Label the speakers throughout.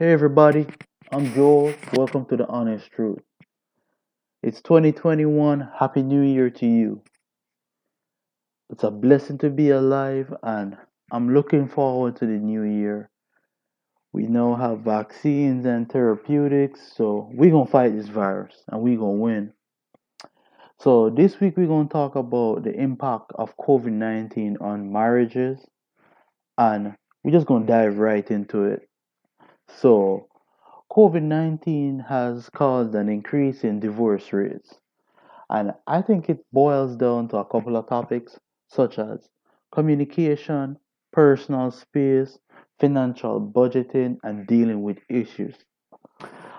Speaker 1: Hey everybody, I'm Joel. Welcome to the Honest Truth. It's 2021. Happy New Year to you. It's a blessing to be alive, and I'm looking forward to the new year. We now have vaccines and therapeutics, so we're gonna fight this virus and we're gonna win. So, this week we're gonna talk about the impact of COVID 19 on marriages, and we're just gonna dive right into it. So, COVID 19 has caused an increase in divorce rates. And I think it boils down to a couple of topics such as communication, personal space, financial budgeting, and dealing with issues.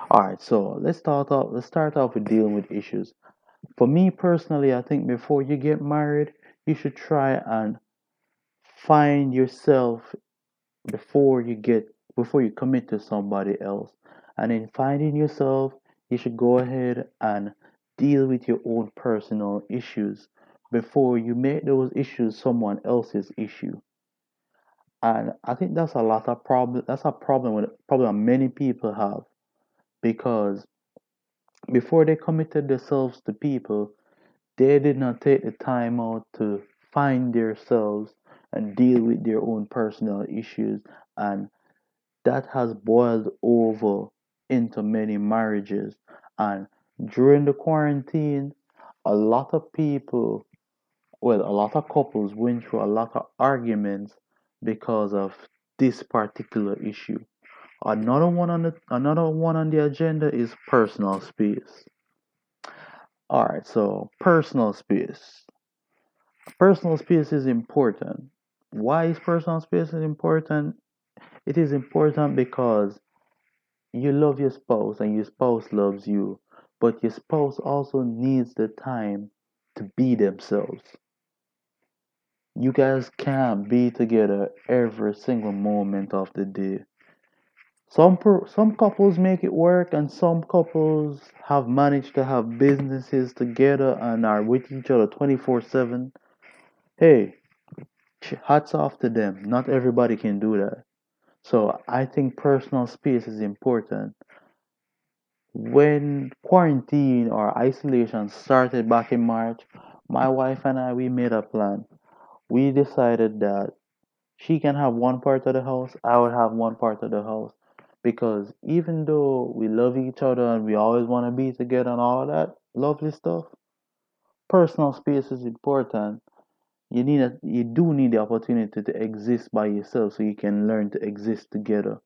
Speaker 1: All right, so let's start off. Let's start off with dealing with issues. For me personally, I think before you get married, you should try and find yourself before you get before you commit to somebody else. And in finding yourself, you should go ahead and deal with your own personal issues before you make those issues someone else's issue. And I think that's a lot of problem. That's a problem with problem many people have because before they committed themselves to people, they did not take the time out to find themselves and deal with their own personal issues, and that has boiled over into many marriages. And during the quarantine, a lot of people, well, a lot of couples went through a lot of arguments because of this particular issue. Another one on the another one on the agenda is personal space. All right, so personal space. Personal space is important. Why is personal space important? It is important because you love your spouse and your spouse loves you, but your spouse also needs the time to be themselves. You guys can't be together every single moment of the day. Some per, some couples make it work, and some couples have managed to have businesses together and are with each other 24/7. Hey, hats off to them. Not everybody can do that. So I think personal space is important. When quarantine or isolation started back in March, my wife and I we made a plan. We decided that she can have one part of the house, I would have one part of the house. Because even though we love each other and we always want to be together and all that lovely stuff, personal space is important. You need a, you do need the opportunity to exist by yourself so you can learn to exist together.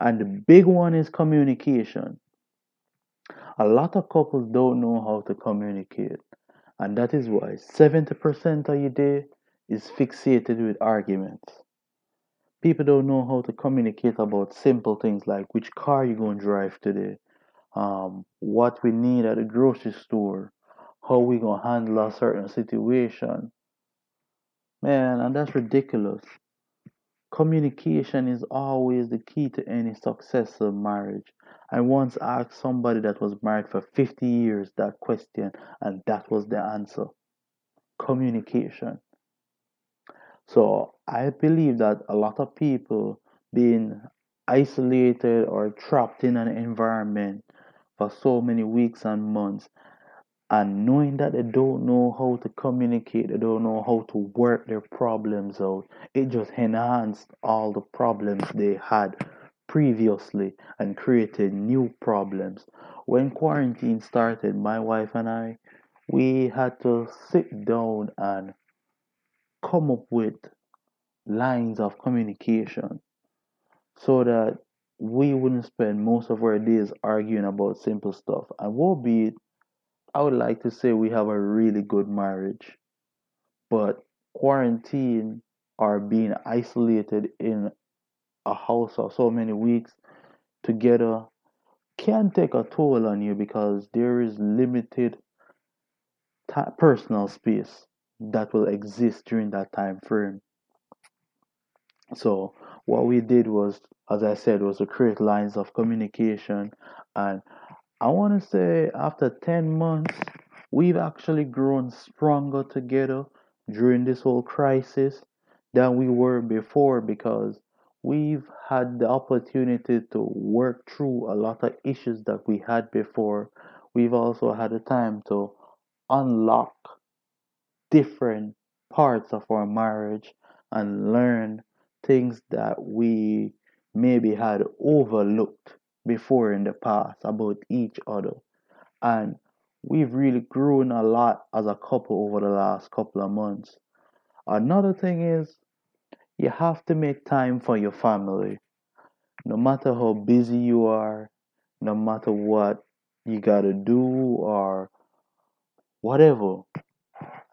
Speaker 1: And the big one is communication. A lot of couples don't know how to communicate. And that is why 70% of your day is fixated with arguments. People don't know how to communicate about simple things like which car you're going to drive today, um, what we need at the grocery store, how we going to handle a certain situation. Man, and that's ridiculous. Communication is always the key to any successful marriage. I once asked somebody that was married for 50 years that question, and that was the answer communication. So I believe that a lot of people being isolated or trapped in an environment for so many weeks and months and knowing that they don't know how to communicate, they don't know how to work their problems out, it just enhanced all the problems they had previously and created new problems. When quarantine started, my wife and I, we had to sit down and come up with lines of communication so that we wouldn't spend most of our days arguing about simple stuff. And what be it, I would like to say we have a really good marriage, but quarantine or being isolated in a house for so many weeks together can take a toll on you because there is limited personal space that will exist during that time frame. So what we did was, as I said, was to create lines of communication, and I want to say after ten months, we've actually grown stronger together during this whole crisis than we were before because we've had the opportunity to work through a lot of issues that we had before. We've also had the time to unlock different parts of our marriage and learn things that we maybe had overlooked before in the past about each other. And we've really grown a lot as a couple over the last couple of months. Another thing is you have to make time for your family. No matter how busy you are, no matter what you gotta do or whatever,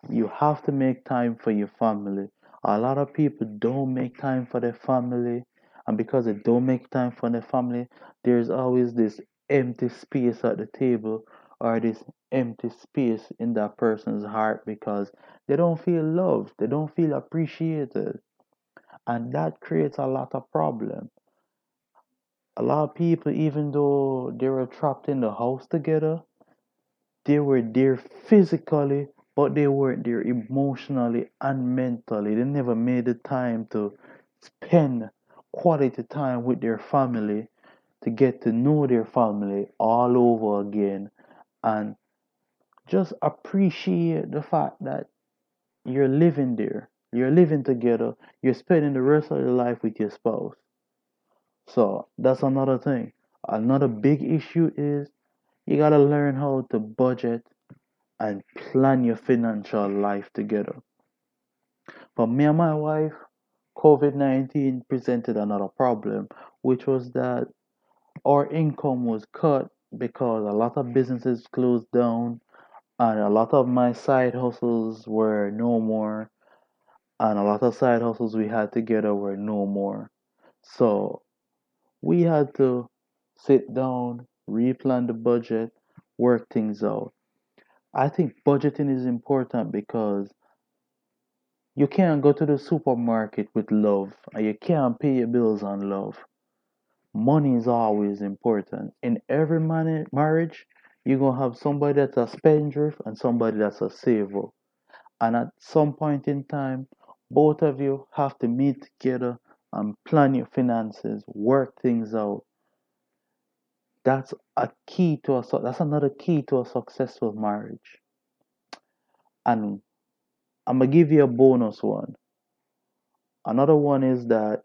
Speaker 1: you have to make time for your family. A lot of people don't make time for their family, and because they don't make time for their family, there's always this empty space at the table or this empty space in that person's heart because they don't feel loved, they don't feel appreciated, and that creates a lot of problem. A lot of people, even though they were trapped in the house together, they were there physically, but they weren't there emotionally and mentally. They never made the time to spend quality time with their family, to get to know their family all over again, and just appreciate the fact that you're living there, you're living together, you're spending the rest of your life with your spouse. So that's another thing. Another big issue is you gotta learn how to budget and plan your financial life together. For me and my wife, COVID 19 presented another problem, which was that our income was cut because a lot of mm. businesses closed down and a lot of my side hustles were no more and a lot of side hustles we had together were no more. So we had to sit down, replan the budget, work things out. I think budgeting is important because you can't go to the supermarket with love and you can't pay your bills on love. Money is always important. In every marriage, you're going to have somebody that's a spendthrift and somebody that's a saver. And at some point in time, both of you have to meet together and plan your finances, work things out. That's a key to a that's another key to a successful marriage. And I'm gonna give you a bonus one. Another one is that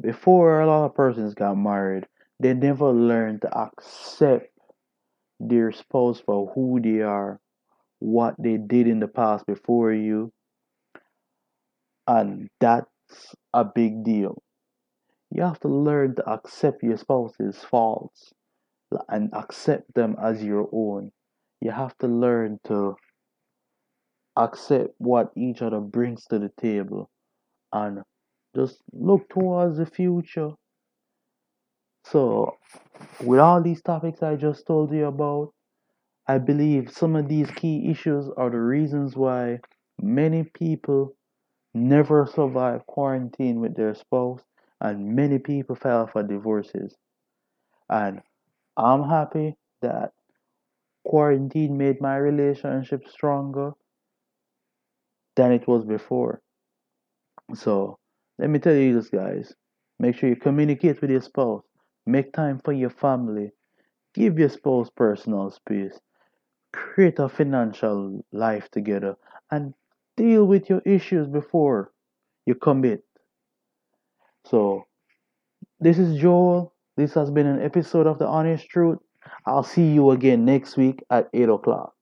Speaker 1: before a lot of persons got married, they never learned to accept their spouse for who they are, what they did in the past before you, and that's a big deal. You have to learn to accept your spouse's faults and accept them as your own. You have to learn to accept what each other brings to the table and just look towards the future. So, with all these topics I just told you about, I believe some of these key issues are the reasons why many people never survive quarantine with their spouse and many people file for divorces. And I'm happy that quarantine made my relationship stronger than it was before. So let me tell you this, guys. Make sure you communicate with your spouse. Make time for your family. Give your spouse personal space. Create a financial life together and deal with your issues before you commit. So, this is Joel. This has been an episode of The Honest Truth. I'll see you again next week at 8 o'clock.